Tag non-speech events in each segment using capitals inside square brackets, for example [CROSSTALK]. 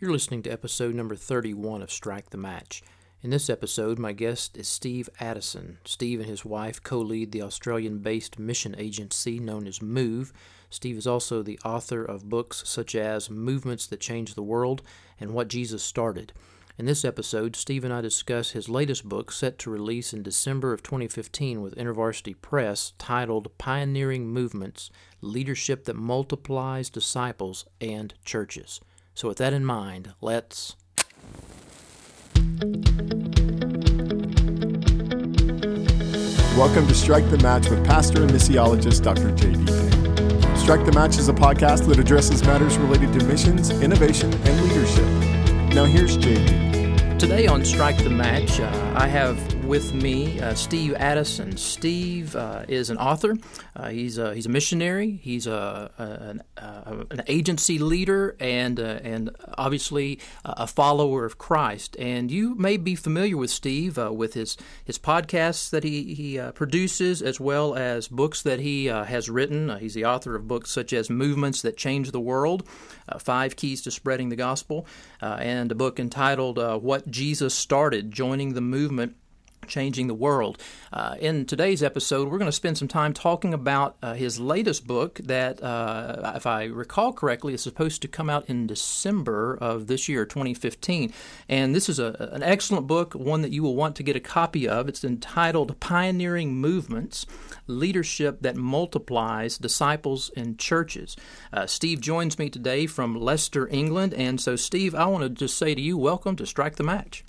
You're listening to episode number 31 of Strike the Match. In this episode, my guest is Steve Addison. Steve and his wife co lead the Australian based mission agency known as MOVE. Steve is also the author of books such as Movements That Change the World and What Jesus Started. In this episode, Steve and I discuss his latest book set to release in December of 2015 with InterVarsity Press titled Pioneering Movements Leadership That Multiplies Disciples and Churches. So, with that in mind, let's. Welcome to Strike the Match with pastor and missiologist Dr. J.D. King. Strike the Match is a podcast that addresses matters related to missions, innovation, and leadership. Now, here's J.D. Today on Strike the Match, uh, I have with me uh, Steve Addison. Steve uh, is an author. Uh, he's a, he's a missionary. He's a, a an, uh, an, agency leader, and uh, and obviously a follower of Christ. And you may be familiar with Steve uh, with his his podcasts that he he produces, as well as books that he has written. he's the author of books such as Movements That Change the World, Five Keys to Spreading the Gospel, and a book entitled What Jesus Started: Joining the Movement changing the world. Uh, in today's episode, we're going to spend some time talking about uh, his latest book that, uh, if I recall correctly, is supposed to come out in December of this year, 2015. And this is a, an excellent book, one that you will want to get a copy of. It's entitled Pioneering Movements Leadership That Multiplies Disciples and Churches. Uh, Steve joins me today from Leicester, England. And so, Steve, I want to just say to you, welcome to Strike the Match.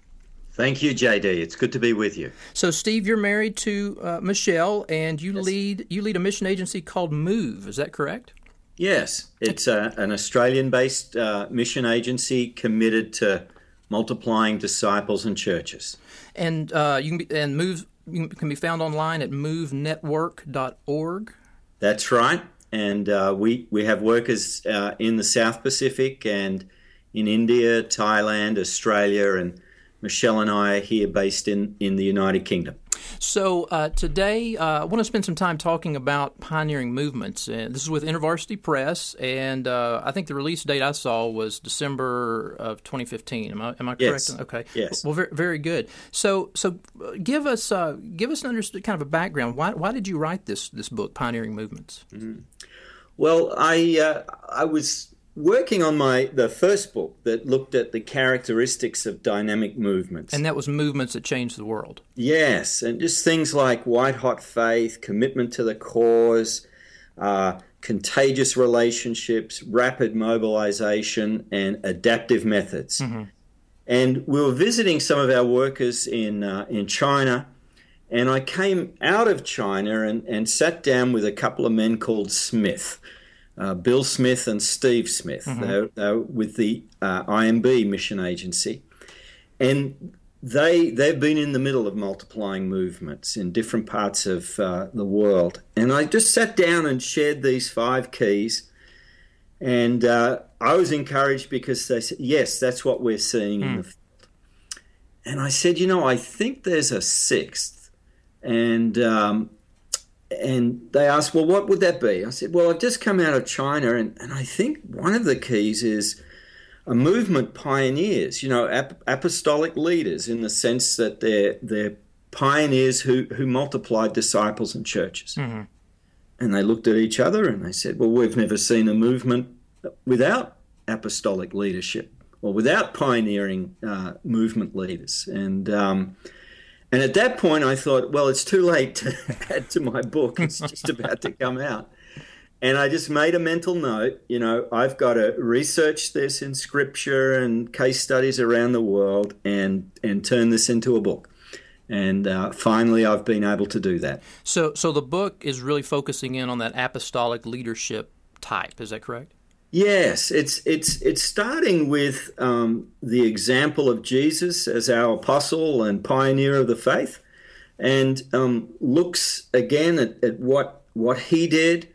Thank you, JD. It's good to be with you. So, Steve, you're married to uh, Michelle, and you yes. lead you lead a mission agency called Move. Is that correct? Yes, it's uh, an Australian-based uh, mission agency committed to multiplying disciples and churches. And uh, you can be, and Move can be found online at movenetwork.org. That's right, and uh, we we have workers uh, in the South Pacific and in India, Thailand, Australia, and Michelle and I are here based in, in the United Kingdom. So uh, today, uh, I want to spend some time talking about pioneering movements. And this is with InterVarsity Press, and uh, I think the release date I saw was December of 2015. Am I, am I correct? Yes. Okay. Yes. Well, very, very good. So, so uh, give us uh, give us an under- kind of a background. Why, why did you write this this book, Pioneering Movements? Mm-hmm. Well, I uh, I was working on my the first book that looked at the characteristics of dynamic movements. And that was movements that changed the world. Yes, and just things like white hot faith, commitment to the cause, uh, contagious relationships, rapid mobilization, and adaptive methods. Mm-hmm. And we were visiting some of our workers in uh, in China. And I came out of China and, and sat down with a couple of men called Smith uh, Bill Smith and Steve Smith. Mm-hmm. They're, they're, with the uh, IMB mission agency, and they they've been in the middle of multiplying movements in different parts of uh, the world. And I just sat down and shared these five keys, and uh, I was encouraged because they said, "Yes, that's what we're seeing mm. in the." Field. And I said, "You know, I think there's a sixth, and." Um, and they asked, well, what would that be? I said, well, I've just come out of China, and, and I think one of the keys is a movement pioneers, you know, ap- apostolic leaders in the sense that they're, they're pioneers who, who multiplied disciples and churches. Mm-hmm. And they looked at each other and they said, well, we've never seen a movement without apostolic leadership or without pioneering uh, movement leaders. And, um, and at that point, I thought, well, it's too late to [LAUGHS] add to my book. It's just [LAUGHS] about to come out. And I just made a mental note, you know, I've got to research this in scripture and case studies around the world and, and turn this into a book. And uh, finally, I've been able to do that. So, so the book is really focusing in on that apostolic leadership type. Is that correct? Yes, it's it's it's starting with um, the example of Jesus as our apostle and pioneer of the faith, and um, looks again at, at, what what he did,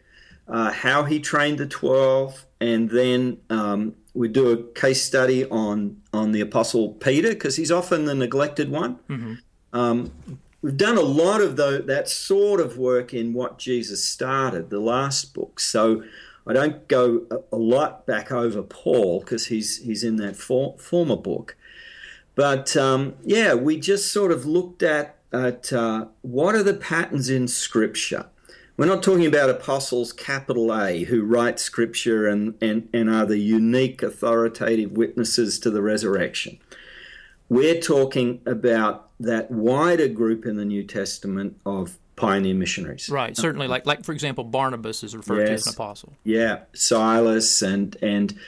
uh, how he trained the twelve, and then um, we do a case study on on the apostle Peter because he's often the neglected one. Mm-hmm. Um, we've done a lot of the, that sort of work in what Jesus started, the last book. So I don't go a, lot back over Paul because he's he's in that for, former book. But um, yeah, we just sort of looked at at uh, what are the patterns in Scripture. We're not talking about apostles, capital A, who write Scripture and, and, and are the unique authoritative witnesses to the resurrection. We're talking about that wider group in the New Testament of pioneer missionaries. Right, certainly. Like, like for example, Barnabas is referred yes. to as an apostle. Yeah, Silas and and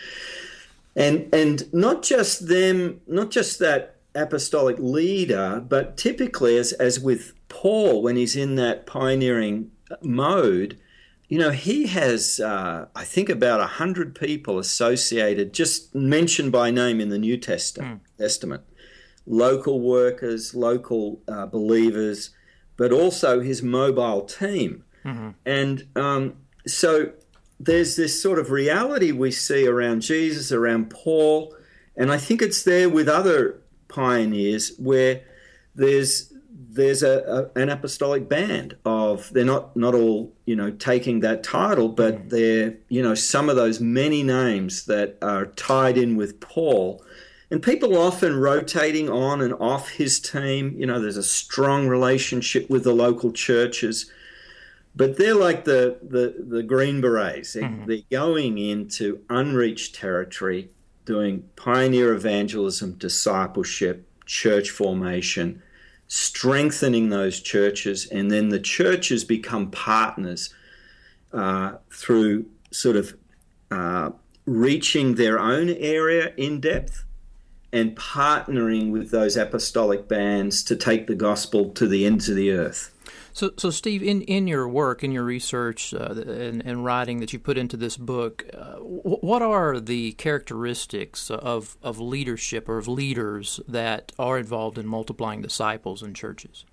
and and not just them, not just that apostolic leader, but typically, as as with Paul, when he's in that pioneering mode, you know, he has, uh, I think, about a hundred people associated, just mentioned by name in the New Testament. Mm. Testament, local workers, local uh, believers but also his mobile team. Mm-hmm. And um, so there's this sort of reality we see around Jesus, around Paul, and I think it's there with other pioneers where there's there's a, a, an apostolic band of they're not not all you know taking that title, but mm. they're you know some of those many names that are tied in with Paul and people often rotating on and off his team. You know, there's a strong relationship with the local churches, but they're like the the, the Green Berets. Mm-hmm. They're going into unreached territory, doing pioneer evangelism, discipleship, church formation, strengthening those churches, and then the churches become partners uh, through sort of. Uh, reaching their own area in depth and partnering with those apostolic bands to take the gospel to the ends of the earth. So, so Steve, in, in your work, in your research uh, and, and, writing that you put into this book, uh, what are the characteristics of, of leadership or of leaders that are involved in multiplying disciples in churches?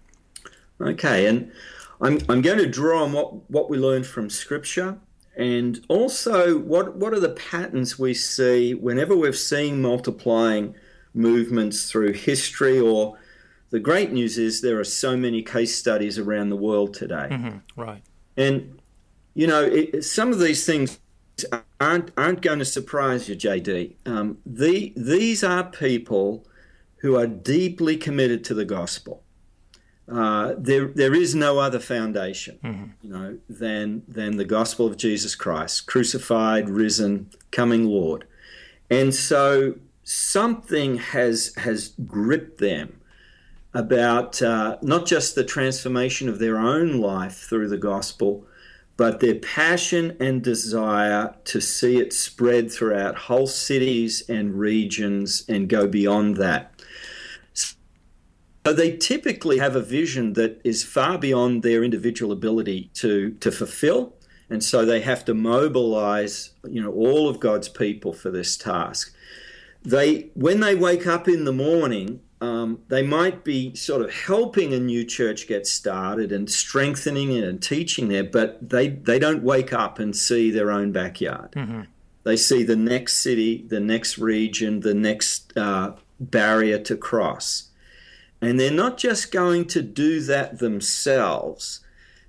Okay, and I'm, I'm going to draw on what, what we learned from Scripture and also what, what are the patterns we see whenever we've seen multiplying movements through history or the great news is there are so many case studies around the world today. Mm-hmm. Right. And, you know, it, some of these things aren't, aren't going to surprise you, JD. Um, the, these are people who are deeply committed to the gospel. Uh, there, there is no other foundation, mm-hmm. you know, than than the gospel of Jesus Christ, crucified, risen, coming Lord, and so something has has gripped them about uh, not just the transformation of their own life through the gospel, but their passion and desire to see it spread throughout whole cities and regions and go beyond that. So they typically have a vision that is far beyond their individual ability to, to fulfill. And so they have to mobilize, you know, all of God's people for this task they when they wake up in the morning, um, they might be sort of helping a new church get started and strengthening it and teaching there, but they they don't wake up and see their own backyard. Mm-hmm. They see the next city, the next region, the next uh, barrier to cross, and they're not just going to do that themselves.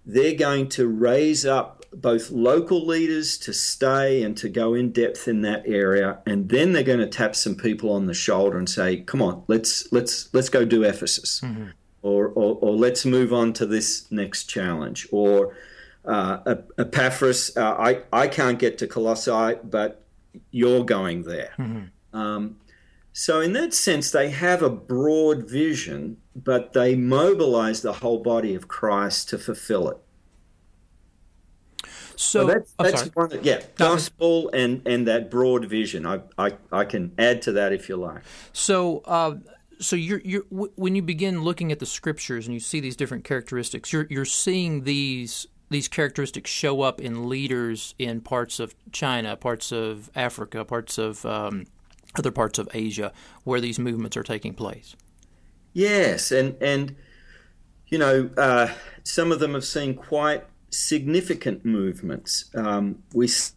They're going to raise up both local leaders to stay and to go in depth in that area and then they're going to tap some people on the shoulder and say come on let's let's let's go do ephesus mm-hmm. or, or, or let's move on to this next challenge or uh, epaphras uh, i i can't get to colossae but you're going there mm-hmm. um, so in that sense they have a broad vision but they mobilize the whole body of christ to fulfill it so, that's, that's one, yeah, gospel and and that broad vision. I, I I can add to that if you like. So. Uh, so you're, you're when you begin looking at the scriptures and you see these different characteristics, you're you're seeing these these characteristics show up in leaders in parts of China, parts of Africa, parts of um, other parts of Asia, where these movements are taking place. Yes, and and you know uh, some of them have seen quite significant movements. Um, we see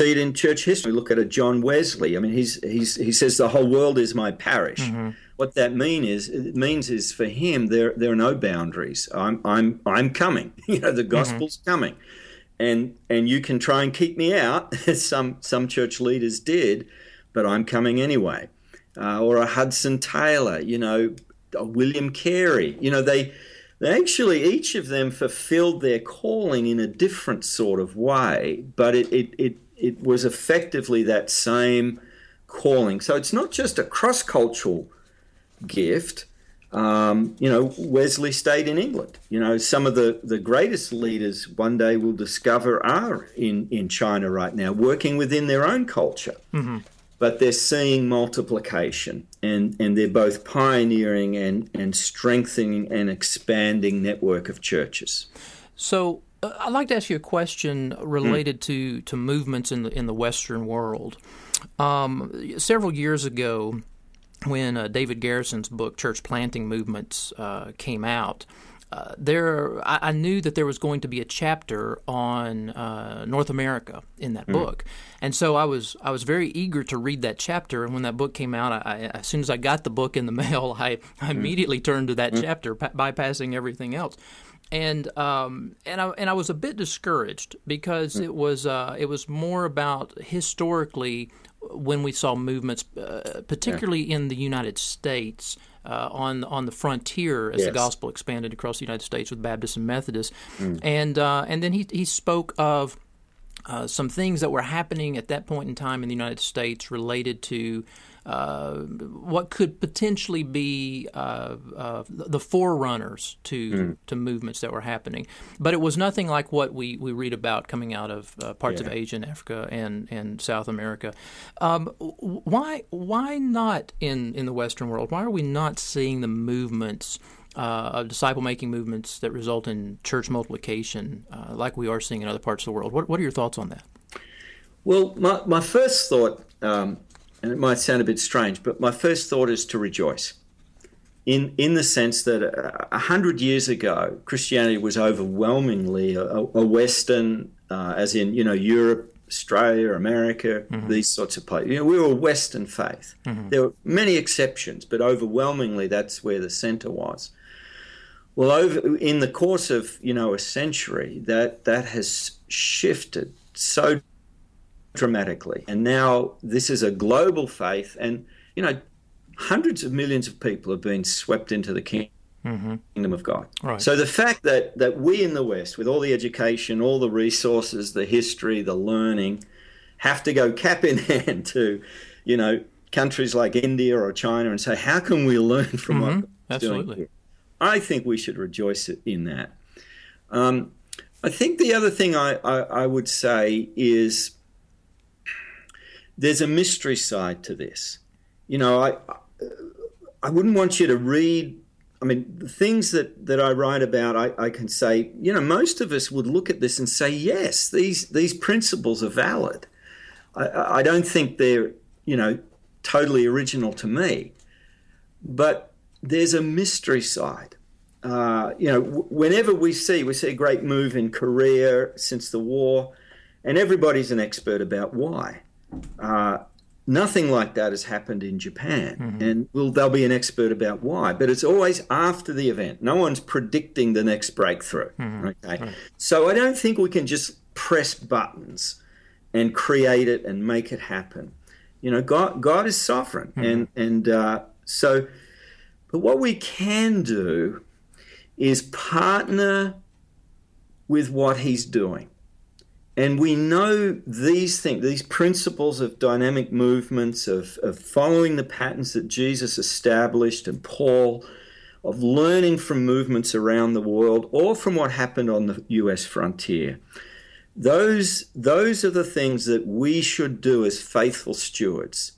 it in church history. We look at a John Wesley. I mean, he's, he's, he says the whole world is my parish. Mm-hmm. What that mean is it means is for him there there are no boundaries. I'm I'm I'm coming. [LAUGHS] you know, the gospel's mm-hmm. coming, and and you can try and keep me out, [LAUGHS] as some some church leaders did, but I'm coming anyway. Uh, or a Hudson Taylor, you know, a William Carey, you know, they they actually each of them fulfilled their calling in a different sort of way, but it it it, it was effectively that same calling. So it's not just a cross cultural gift um, you know, Wesley stayed in England. You know, some of the, the greatest leaders one day will discover are in, in China right now, working within their own culture. Mm-hmm. But they're seeing multiplication and, and they're both pioneering and, and strengthening and expanding network of churches. So uh, I'd like to ask you a question related mm. to, to movements in the, in the Western world. Um, several years ago, when uh, David Garrison's book Church Planting Movements uh, came out, uh, there I, I, knew that there was going to be a chapter on uh, North America in that mm. book, and so I was I was very eager to read that chapter. And when that book came out, I, I, as soon as I got the book in the [LAUGHS] mail, I, mm. immediately turned to that mm. chapter, pa- bypassing everything else and um, and I and I was a bit discouraged because mm. it was uh, it was more about historically when we saw movements, uh, particularly yeah. in the United States. Uh, on on the frontier as yes. the gospel expanded across the United States with Baptists and Methodists, mm. and uh, and then he he spoke of uh, some things that were happening at that point in time in the United States related to uh, what could potentially be uh, uh, the forerunners to mm. to movements that were happening. But it was nothing like what we, we read about coming out of uh, parts yeah. of Asia and Africa and, and South America. Um, why why not in, in the Western world? Why are we not seeing the movements? Uh, of disciple making movements that result in church multiplication, uh, like we are seeing in other parts of the world. What, what are your thoughts on that? Well, my, my first thought um, and it might sound a bit strange, but my first thought is to rejoice. In, in the sense that a hundred years ago, Christianity was overwhelmingly a, a Western, uh, as in you know Europe, Australia, America, mm-hmm. these sorts of places. You know, we were a Western faith. Mm-hmm. There were many exceptions, but overwhelmingly that's where the centre was. Well, over in the course of you know a century, that that has shifted so dramatically. And now this is a global faith, and you know, hundreds of millions of people have been swept into the kingdom. Mm-hmm. Kingdom of God. Right. So the fact that that we in the West, with all the education, all the resources, the history, the learning, have to go cap in [LAUGHS] hand to, you know, countries like India or China and say, how can we learn from mm-hmm. what Absolutely. doing here? I think we should rejoice in that. Um, I think the other thing I, I, I would say is there's a mystery side to this. You know, I I wouldn't want you to read. I mean, the things that, that I write about, I, I can say, you know, most of us would look at this and say, yes, these these principles are valid. I, I don't think they're, you know, totally original to me, but there's a mystery side. Uh, you know, whenever we see we see a great move in Korea since the war, and everybody's an expert about why. Uh, nothing like that has happened in Japan, mm-hmm. and well, they'll be an expert about why. But it's always after the event. No one's predicting the next breakthrough. Mm-hmm. Okay, right. so I don't think we can just press buttons and create it and make it happen. You know, God, God is sovereign, mm-hmm. and and uh, so. But what we can do is partner with what He's doing. And we know these things, these principles of dynamic movements, of, of following the patterns that Jesus established and Paul, of learning from movements around the world or from what happened on the US frontier. Those, those are the things that we should do as faithful stewards.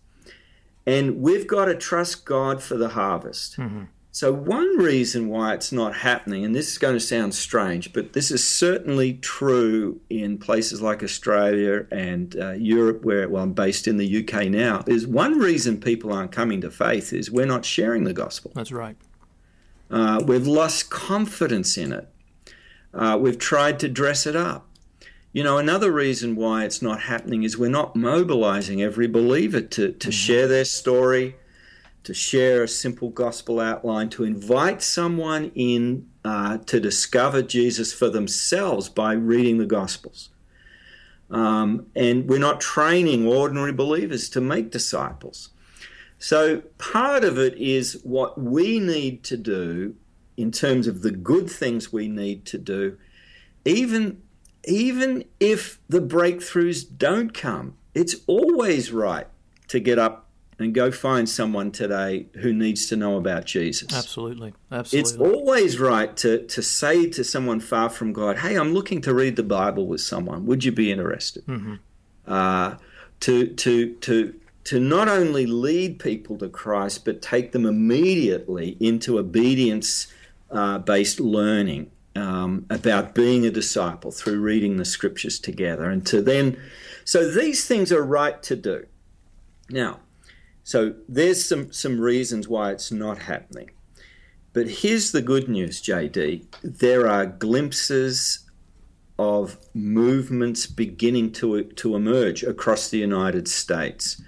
And we've got to trust God for the harvest. Mm-hmm. So, one reason why it's not happening, and this is going to sound strange, but this is certainly true in places like Australia and uh, Europe, where well, I'm based in the UK now, is one reason people aren't coming to faith is we're not sharing the gospel. That's right. Uh, we've lost confidence in it. Uh, we've tried to dress it up. You know, another reason why it's not happening is we're not mobilizing every believer to, to mm-hmm. share their story to share a simple gospel outline, to invite someone in uh, to discover Jesus for themselves by reading the Gospels. Um, and we're not training ordinary believers to make disciples. So part of it is what we need to do in terms of the good things we need to do, even even if the breakthroughs don't come. It's always right to get up and go find someone today who needs to know about Jesus. Absolutely. Absolutely. It's always right to, to say to someone far from God, hey, I'm looking to read the Bible with someone. Would you be interested? Mm-hmm. Uh, to, to, to, to not only lead people to Christ, but take them immediately into obedience uh, based learning um, about being a disciple through reading the scriptures together. And to then, so these things are right to do. Now, so there's some, some reasons why it's not happening. But here's the good news, JD. There are glimpses of movements beginning to, to emerge across the United States.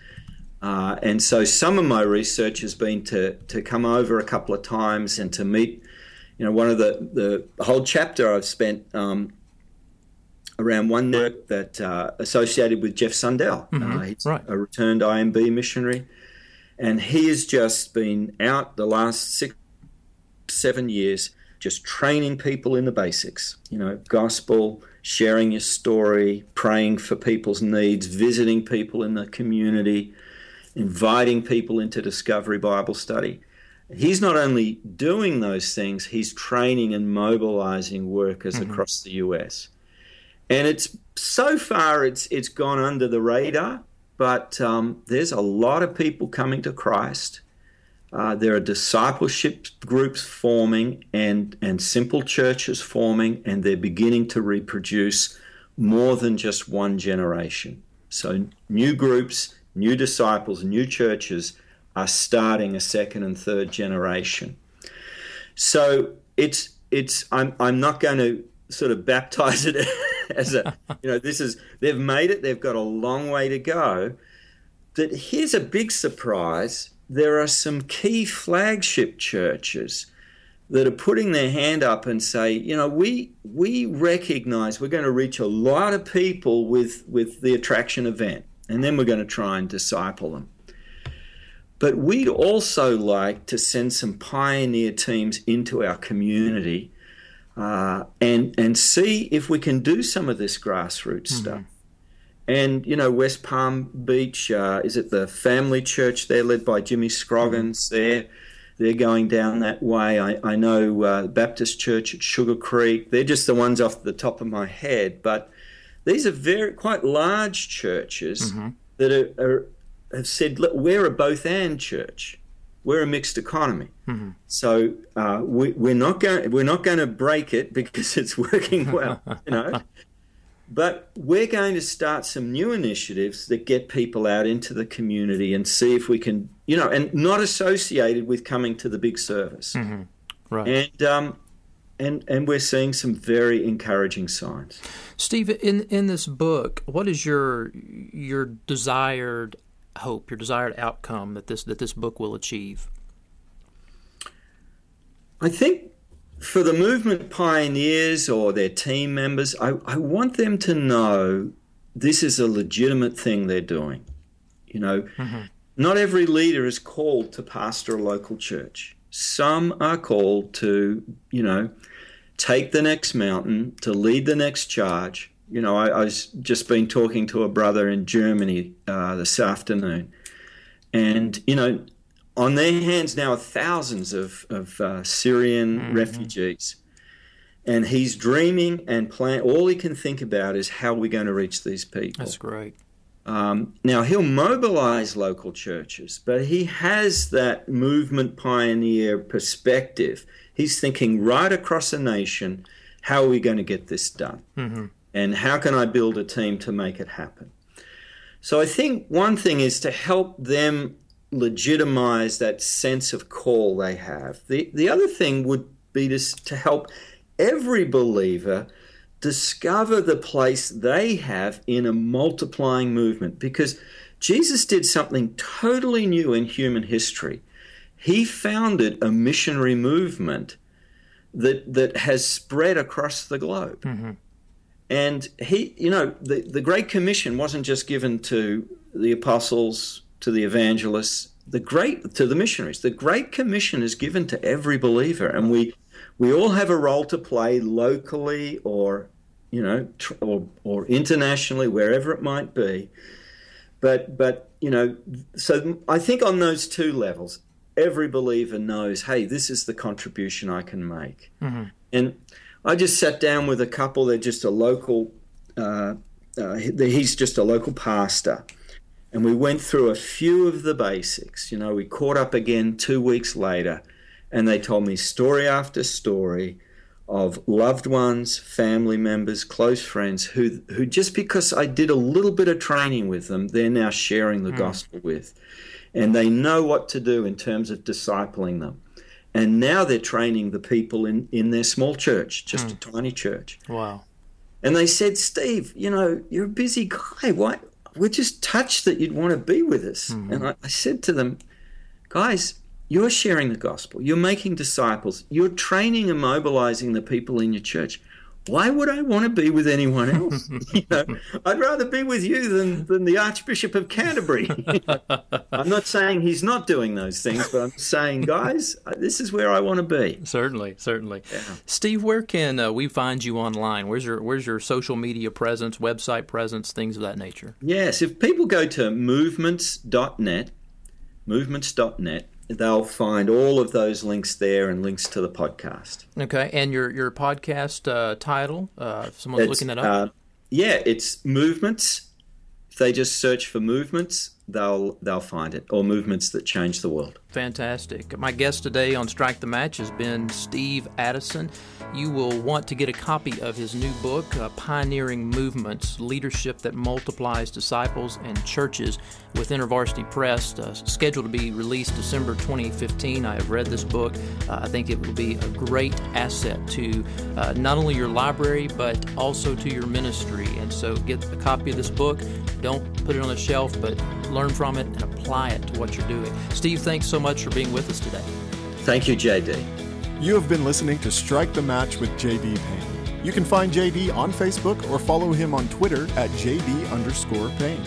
Uh, and so some of my research has been to, to come over a couple of times and to meet, you know, one of the, the whole chapter I've spent um, around one work that uh, associated with Jeff Sundell. Mm-hmm. Uh, he's right. a returned IMB missionary. And he has just been out the last six, seven years, just training people in the basics, you know, gospel, sharing your story, praying for people's needs, visiting people in the community, inviting people into Discovery Bible Study. He's not only doing those things, he's training and mobilizing workers mm-hmm. across the US. And it's so far it's it's gone under the radar but um, there's a lot of people coming to Christ. Uh, there are discipleship groups forming and, and simple churches forming, and they're beginning to reproduce more than just one generation. So, new groups, new disciples, new churches are starting a second and third generation. So, it's, it's I'm, I'm not going to sort of baptize it [LAUGHS] as a, you know, this is, they've made it, they've got a long way to go. But here's a big surprise there are some key flagship churches that are putting their hand up and say, you know, we we recognize we're going to reach a lot of people with with the attraction event, and then we're going to try and disciple them. But we'd also like to send some pioneer teams into our community uh, and and see if we can do some of this grassroots mm-hmm. stuff. And you know, West Palm Beach uh, is it the Family Church? They're led by Jimmy Scroggins. Mm-hmm. They're they're going down that way. I, I know uh, Baptist Church at Sugar Creek. They're just the ones off the top of my head, but these are very quite large churches mm-hmm. that are, are, have said, look, we're a both and church we're a mixed economy. Mm-hmm. So uh, we, are not going we're not going to break it because [LAUGHS] it's working well, you know. But we're going to start some new initiatives that get people out into the community and see if we can, you know, and not associated with coming to the big service. Mm-hmm. Right. And um, and and we're seeing some very encouraging signs. Steve, in in this book, what is your your desired hope, your desired outcome that this that this book will achieve? I think for the movement pioneers or their team members, I, I want them to know this is a legitimate thing they're doing. You know, mm-hmm. not every leader is called to pastor a local church. Some are called to, you know, take the next mountain, to lead the next charge, you know, I, I was just been talking to a brother in Germany uh, this afternoon, and you know, on their hands now are thousands of of uh, Syrian mm-hmm. refugees, and he's dreaming and plan. All he can think about is how we're going to reach these people. That's great. Um, now he'll mobilize local churches, but he has that movement pioneer perspective. He's thinking right across a nation. How are we going to get this done? Mm-hmm and how can I build a team to make it happen? So I think one thing is to help them legitimize that sense of call they have. The, the other thing would be to, to help every believer discover the place they have in a multiplying movement because Jesus did something totally new in human history. he founded a missionary movement that that has spread across the globe. Mm-hmm. And he, you know, the, the Great Commission wasn't just given to the apostles, to the evangelists, the great to the missionaries. The Great Commission is given to every believer, and we we all have a role to play locally or you know tr- or or internationally, wherever it might be. But but you know, so I think on those two levels, every believer knows, hey, this is the contribution I can make. Mm-hmm. And I just sat down with a couple. They're just a local. Uh, uh, he's just a local pastor, and we went through a few of the basics. You know, we caught up again two weeks later, and they told me story after story of loved ones, family members, close friends who who just because I did a little bit of training with them, they're now sharing the mm. gospel with, and they know what to do in terms of discipling them. And now they're training the people in, in their small church, just mm. a tiny church. Wow. And they said, Steve, you know, you're a busy guy. Why? We're just touched that you'd want to be with us. Mm-hmm. And I, I said to them, guys, you're sharing the gospel. You're making disciples. You're training and mobilizing the people in your church. Why would I want to be with anyone else? [LAUGHS] you know, I'd rather be with you than, than the Archbishop of Canterbury. [LAUGHS] I'm not saying he's not doing those things, but I'm saying, guys, this is where I want to be. Certainly, certainly. Yeah. Steve, where can uh, we find you online? Where's your Where's your social media presence, website presence, things of that nature? Yes, if people go to movements.net, movements.net, they'll find all of those links there and links to the podcast. Okay, and your your podcast uh, title, uh, if someone's it's, looking that up. Uh, yeah, it's movements. If they just search for movements, they'll they'll find it, or movements that change the world. Fantastic. My guest today on Strike the Match has been Steve Addison. You will want to get a copy of his new book, uh, Pioneering Movements Leadership That Multiplies Disciples and Churches, with InterVarsity Press, uh, scheduled to be released December 2015. I have read this book. Uh, I think it will be a great asset to uh, not only your library, but also to your ministry. And so get a copy of this book. Don't put it on the shelf, but learn from it and apply it to what you're doing. Steve, thanks so much for being with us today. Thank you, JD. You have been listening to Strike the Match with JD Payne. You can find JD on Facebook or follow him on Twitter at JD underscore Payne.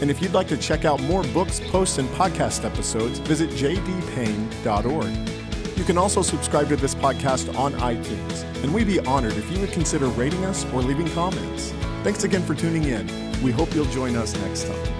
And if you'd like to check out more books, posts, and podcast episodes, visit jdpayne.org. You can also subscribe to this podcast on iTunes, and we'd be honored if you would consider rating us or leaving comments. Thanks again for tuning in. We hope you'll join us next time.